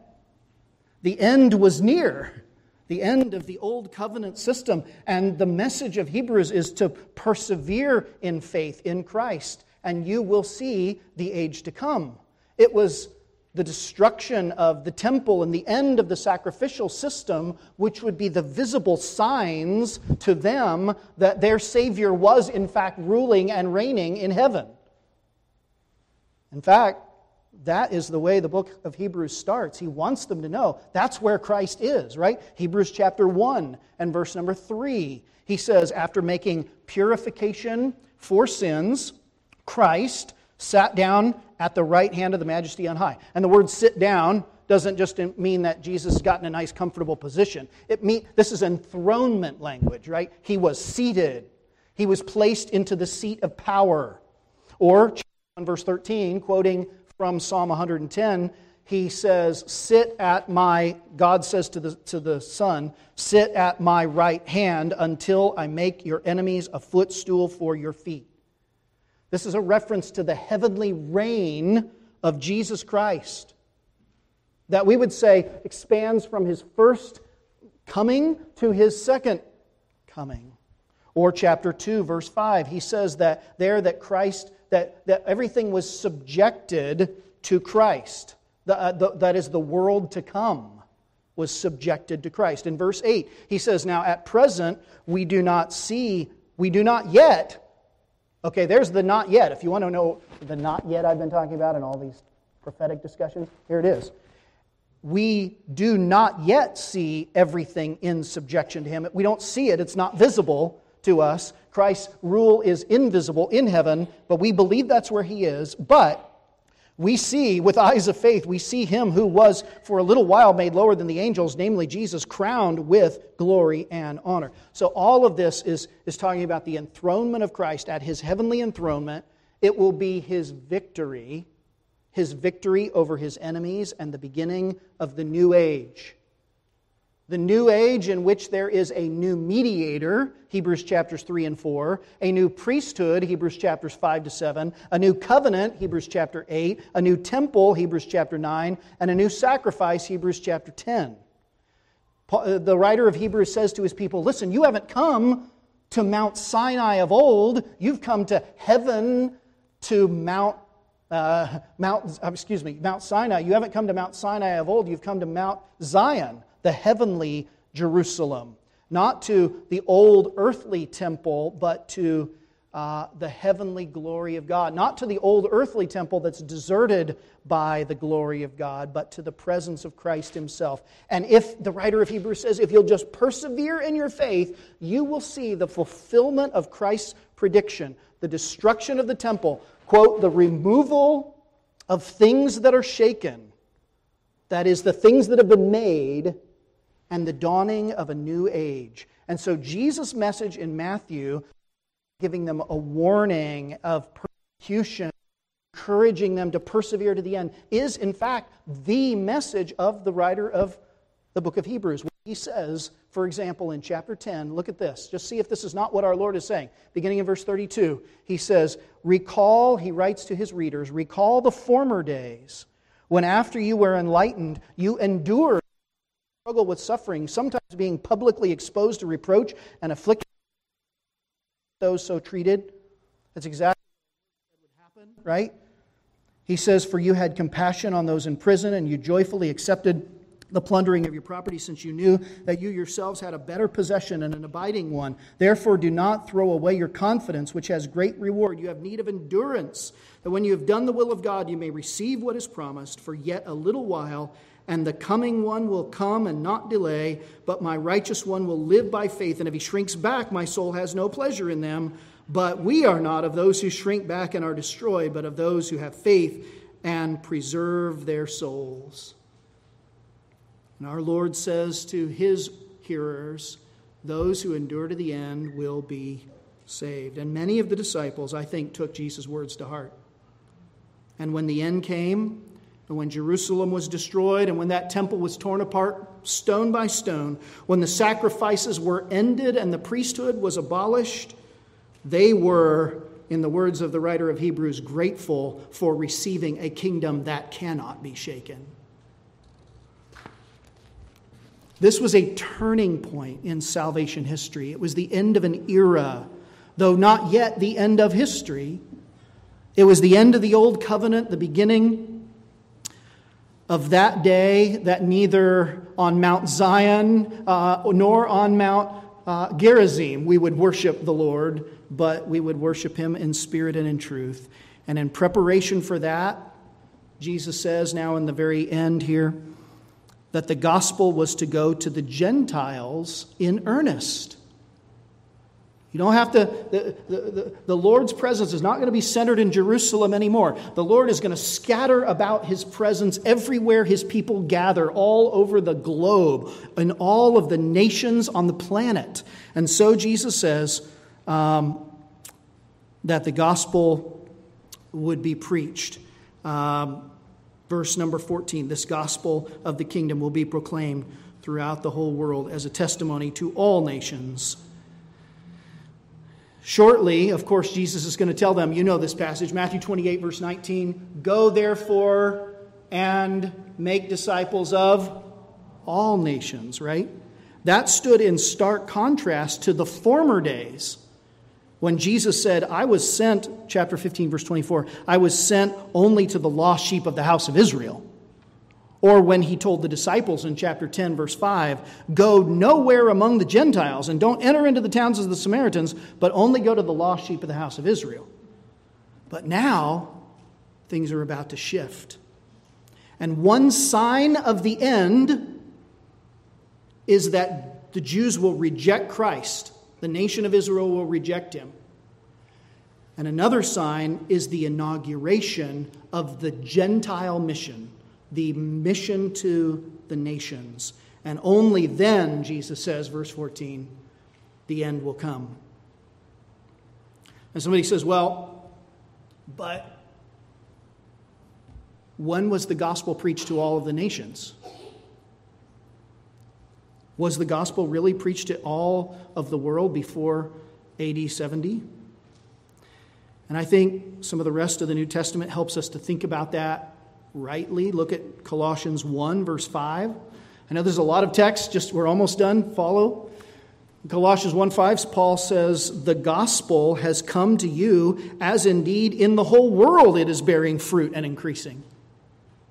The end was near, the end of the old covenant system. And the message of Hebrews is to persevere in faith in Christ, and you will see the age to come. It was the destruction of the temple and the end of the sacrificial system, which would be the visible signs to them that their Savior was, in fact, ruling and reigning in heaven. In fact, that is the way the book of Hebrews starts. He wants them to know that's where Christ is, right? Hebrews chapter 1 and verse number 3. He says, after making purification for sins, Christ sat down at the right hand of the majesty on high. And the word sit down doesn't just mean that Jesus got in a nice, comfortable position. It mean, this is enthronement language, right? He was seated, he was placed into the seat of power. Or, chapter 1, verse 13, quoting from Psalm 110, he says, Sit at my, God says to the, to the Son, sit at my right hand until I make your enemies a footstool for your feet. This is a reference to the heavenly reign of Jesus Christ that we would say expands from his first coming to his second coming. Or chapter 2, verse 5, he says that there that Christ that, that everything was subjected to Christ. The, uh, the, that is, the world to come was subjected to Christ. In verse 8, he says, Now at present, we do not see, we do not yet. Okay, there's the not yet. If you want to know the not yet I've been talking about in all these prophetic discussions, here it is. We do not yet see everything in subjection to him. We don't see it, it's not visible to us. Christ's rule is invisible in heaven, but we believe that's where he is. But we see with eyes of faith, we see him who was for a little while made lower than the angels, namely Jesus, crowned with glory and honor. So all of this is, is talking about the enthronement of Christ at his heavenly enthronement. It will be his victory, his victory over his enemies, and the beginning of the new age the new age in which there is a new mediator, Hebrews chapters 3 and 4, a new priesthood, Hebrews chapters 5 to 7, a new covenant, Hebrews chapter 8, a new temple, Hebrews chapter 9, and a new sacrifice, Hebrews chapter 10. Uh, the writer of Hebrews says to his people, Listen, you haven't come to Mount Sinai of old, you've come to heaven to Mount uh, Mount, uh, excuse me, Mount Sinai. You haven't come to Mount Sinai of old, you've come to Mount Zion the heavenly Jerusalem. Not to the old earthly temple, but to uh, the heavenly glory of God. Not to the old earthly temple that's deserted by the glory of God, but to the presence of Christ Himself. And if the writer of Hebrews says, if you'll just persevere in your faith, you will see the fulfillment of Christ's prediction the destruction of the temple, quote, the removal of things that are shaken, that is, the things that have been made and the dawning of a new age. And so Jesus' message in Matthew, giving them a warning of persecution, encouraging them to persevere to the end, is in fact the message of the writer of the book of Hebrews. He says, for example, in chapter 10, look at this. Just see if this is not what our Lord is saying. Beginning in verse 32, he says, Recall, he writes to his readers, recall the former days when after you were enlightened, you endured struggle with suffering, sometimes being publicly exposed to reproach and affliction those so treated. That's exactly what would happen, right? He says, For you had compassion on those in prison, and you joyfully accepted the plundering of your property, since you knew that you yourselves had a better possession and an abiding one. Therefore, do not throw away your confidence, which has great reward. You have need of endurance, that when you have done the will of God, you may receive what is promised. For yet a little while, and the coming one will come and not delay, but my righteous one will live by faith. And if he shrinks back, my soul has no pleasure in them. But we are not of those who shrink back and are destroyed, but of those who have faith and preserve their souls. And our Lord says to his hearers, Those who endure to the end will be saved. And many of the disciples, I think, took Jesus' words to heart. And when the end came, and when Jerusalem was destroyed, and when that temple was torn apart stone by stone, when the sacrifices were ended and the priesthood was abolished, they were, in the words of the writer of Hebrews, grateful for receiving a kingdom that cannot be shaken. This was a turning point in salvation history. It was the end of an era, though not yet the end of history. It was the end of the old covenant, the beginning of that day that neither on Mount Zion uh, nor on Mount uh, Gerizim we would worship the Lord, but we would worship him in spirit and in truth. And in preparation for that, Jesus says now in the very end here that the gospel was to go to the Gentiles in earnest. You don't have to, the, the, the, Lord's presence is not going to be centered in Jerusalem anymore. The Lord is going to scatter about his presence everywhere his people gather, all over the globe, in all of the nations on the planet. And so Jesus says um, that the gospel would be preached. Um, verse number 14 this gospel of the kingdom will be proclaimed throughout the whole world as a testimony to all nations Shortly, of course, Jesus is going to tell them, you know this passage, Matthew 28, verse 19 Go therefore and make disciples of all nations, right? That stood in stark contrast to the former days when Jesus said, I was sent, chapter 15, verse 24, I was sent only to the lost sheep of the house of Israel. Or when he told the disciples in chapter 10, verse 5, Go nowhere among the Gentiles and don't enter into the towns of the Samaritans, but only go to the lost sheep of the house of Israel. But now, things are about to shift. And one sign of the end is that the Jews will reject Christ, the nation of Israel will reject him. And another sign is the inauguration of the Gentile mission the mission to the nations. And only then, Jesus says, verse 14, the end will come. And somebody says, well, but when was the gospel preached to all of the nations? Was the gospel really preached to all of the world before AD 70? And I think some of the rest of the New Testament helps us to think about that rightly. Look at Colossians 1, verse 5. I know there's a lot of text, just we're almost done. Follow. Colossians 1 5, Paul says, The gospel has come to you, as indeed in the whole world it is bearing fruit and increasing.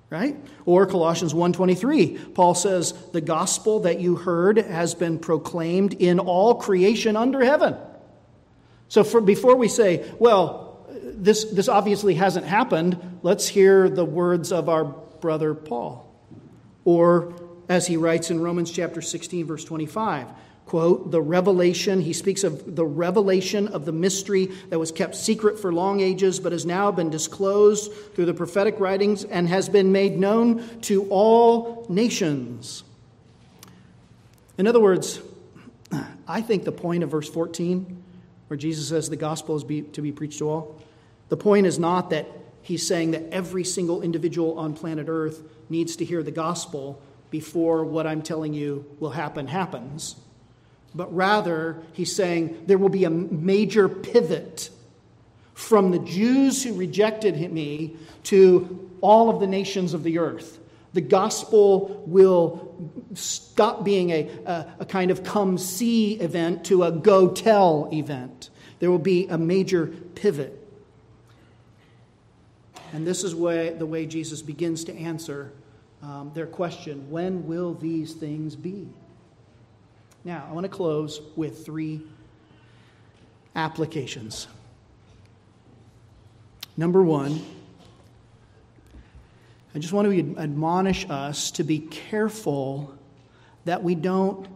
Right? Or Colossians 1:23, Paul says, "The gospel that you heard has been proclaimed in all creation under heaven." So for, before we say, well, this, this obviously hasn't happened. Let's hear the words of our brother Paul. Or as he writes in Romans chapter 16, verse 25, quote, the revelation, he speaks of the revelation of the mystery that was kept secret for long ages, but has now been disclosed through the prophetic writings and has been made known to all nations. In other words, I think the point of verse 14, where Jesus says the gospel is be, to be preached to all, the point is not that he's saying that every single individual on planet Earth needs to hear the gospel before what I'm telling you will happen happens. But rather, he's saying there will be a major pivot from the Jews who rejected me to all of the nations of the earth. The gospel will stop being a, a, a kind of come see event to a go tell event. There will be a major pivot. And this is way, the way Jesus begins to answer um, their question when will these things be? Now, I want to close with three applications. Number one, I just want to admonish us to be careful that we don't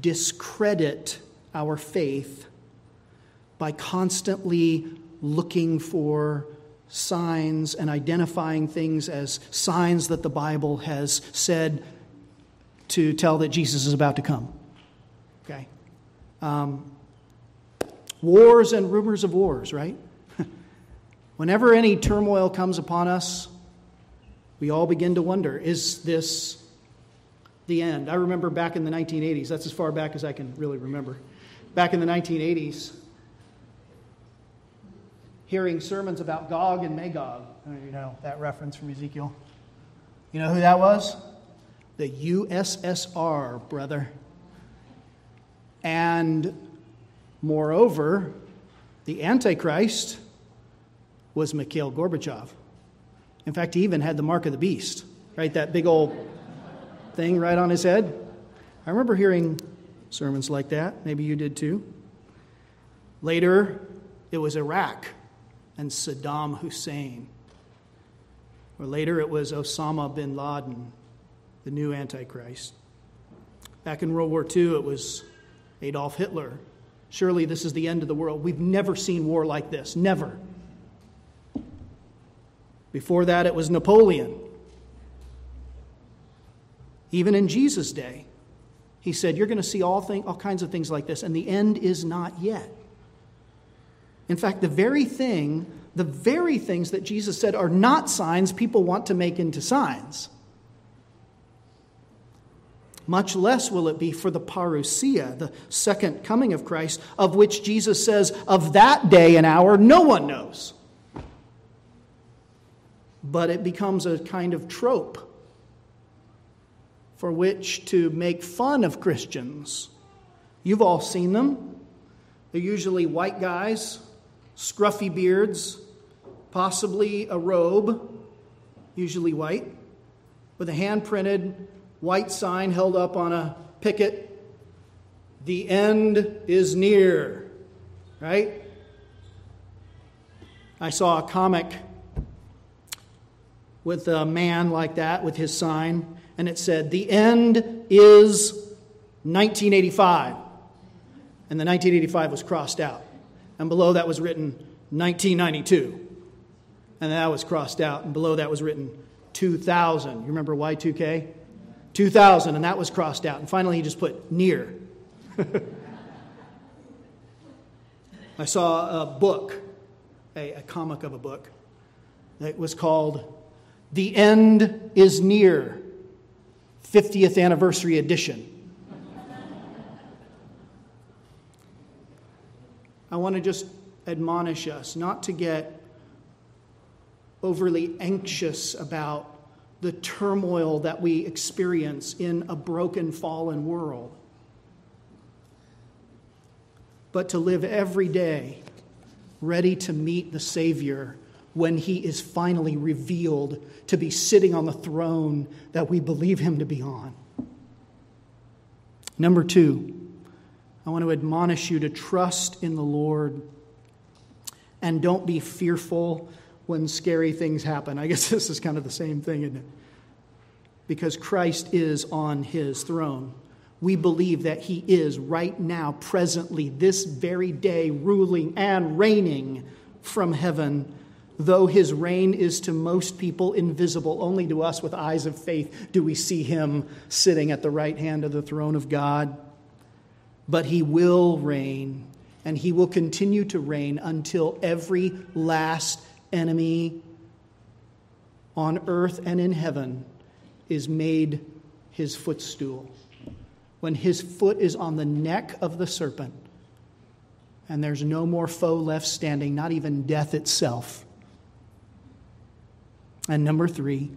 discredit our faith by constantly looking for signs and identifying things as signs that the Bible has said to tell that Jesus is about to come. Okay? Um, wars and rumors of wars, right? Whenever any turmoil comes upon us, we all begin to wonder is this the end? I remember back in the 1980s, that's as far back as I can really remember. Back in the 1980s, hearing sermons about Gog and Magog. You know that reference from Ezekiel. You know who that was? The USSR, brother. And moreover, the Antichrist was Mikhail Gorbachev. In fact, he even had the mark of the beast. right? That big old thing right on his head. I remember hearing sermons like that. Maybe you did too. Later, it was Iraq and Saddam Hussein. Or later, it was Osama bin Laden, the new Antichrist. Back in World War II, it was Adolf Hitler. Surely this is the end of the world. We've never seen war like this. Never. Before that, it was Napoleon. Even in Jesus' day, he said, You're going to see all, thing, all kinds of things like this, and the end is not yet. In fact, the very thing, the very things that Jesus said are not signs people want to make into signs. Much less will it be for the parousia, the second coming of Christ, of which Jesus says, Of that day and hour, no one knows. But it becomes a kind of trope for which to make fun of Christians. You've all seen them. They're usually white guys, scruffy beards, possibly a robe, usually white, with a hand printed white sign held up on a picket. The end is near, right? I saw a comic with a man like that with his sign, and it said, The end is 1985. And the 1985 was crossed out. And below that was written 1992. And that was crossed out. And below that was written 2000. You remember Y2K? 2000, and that was crossed out. And finally, he just put near. I saw a book, a, a comic of a book, that was called The End is Near, 50th Anniversary Edition. I want to just admonish us not to get overly anxious about the turmoil that we experience in a broken, fallen world, but to live every day ready to meet the Savior when he is finally revealed to be sitting on the throne that we believe him to be on. Number two, I want to admonish you to trust in the Lord and don't be fearful when scary things happen. I guess this is kind of the same thing, isn't it? Because Christ is on his throne. We believe that he is right now, presently, this very day, ruling and reigning from heaven. Though his reign is to most people invisible, only to us with eyes of faith do we see him sitting at the right hand of the throne of God. But he will reign, and he will continue to reign until every last enemy on earth and in heaven is made his footstool. When his foot is on the neck of the serpent, and there's no more foe left standing, not even death itself. And number three,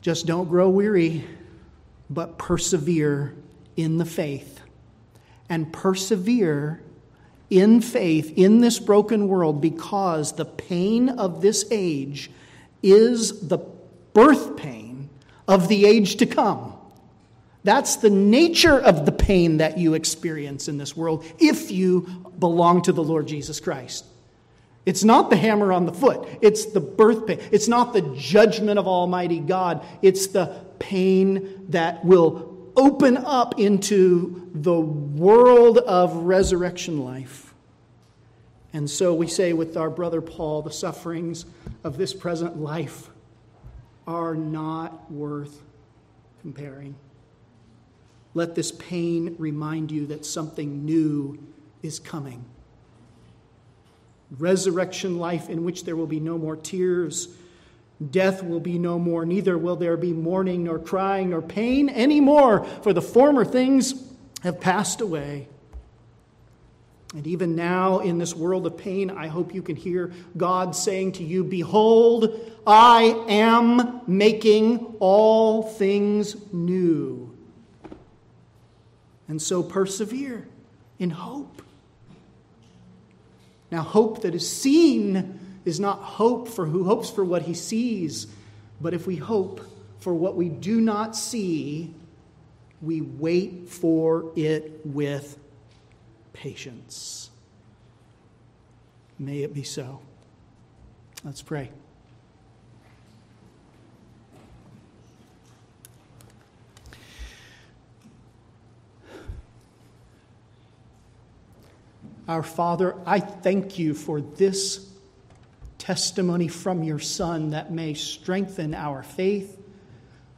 just don't grow weary, but persevere in the faith. And persevere in faith in this broken world because the pain of this age is the birth pain of the age to come. That's the nature of the pain that you experience in this world if you belong to the Lord Jesus Christ. It's not the hammer on the foot, it's the birth pain. It's not the judgment of Almighty God, it's the pain that will open up into the world of resurrection life. And so we say with our brother Paul, the sufferings of this present life are not worth comparing. Let this pain remind you that something new is coming. Resurrection life in which there will be no more tears Death will be no more, neither will there be mourning, nor crying, nor pain anymore, for the former things have passed away. And even now, in this world of pain, I hope you can hear God saying to you, Behold, I am making all things new. And so persevere in hope. Now, hope that is seen is not hope for who hopes for what he sees, But if we hope for what we do not see, we wait for it with patience. May it be so. Let's pray. Our Father, I thank you for this testimony from your Son that may strengthen our faith,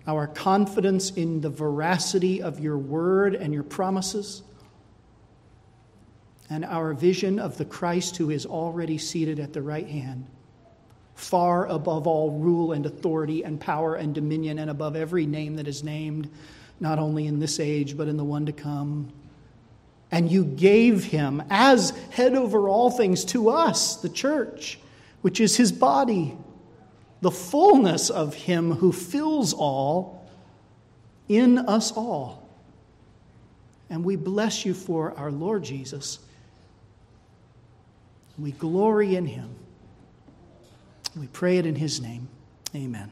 our confidence in the veracity of your word and your promises, and our vision of the Christ who is already seated at the right hand, far above all rule and authority and power and dominion, and above every name that is named, not only in this age, but in the one to come. And you gave him as head over all things to us, the church, which is his body, the fullness of him who fills all in us all. And we bless you for our Lord Jesus. We glory in him. We pray it in his name. Amen.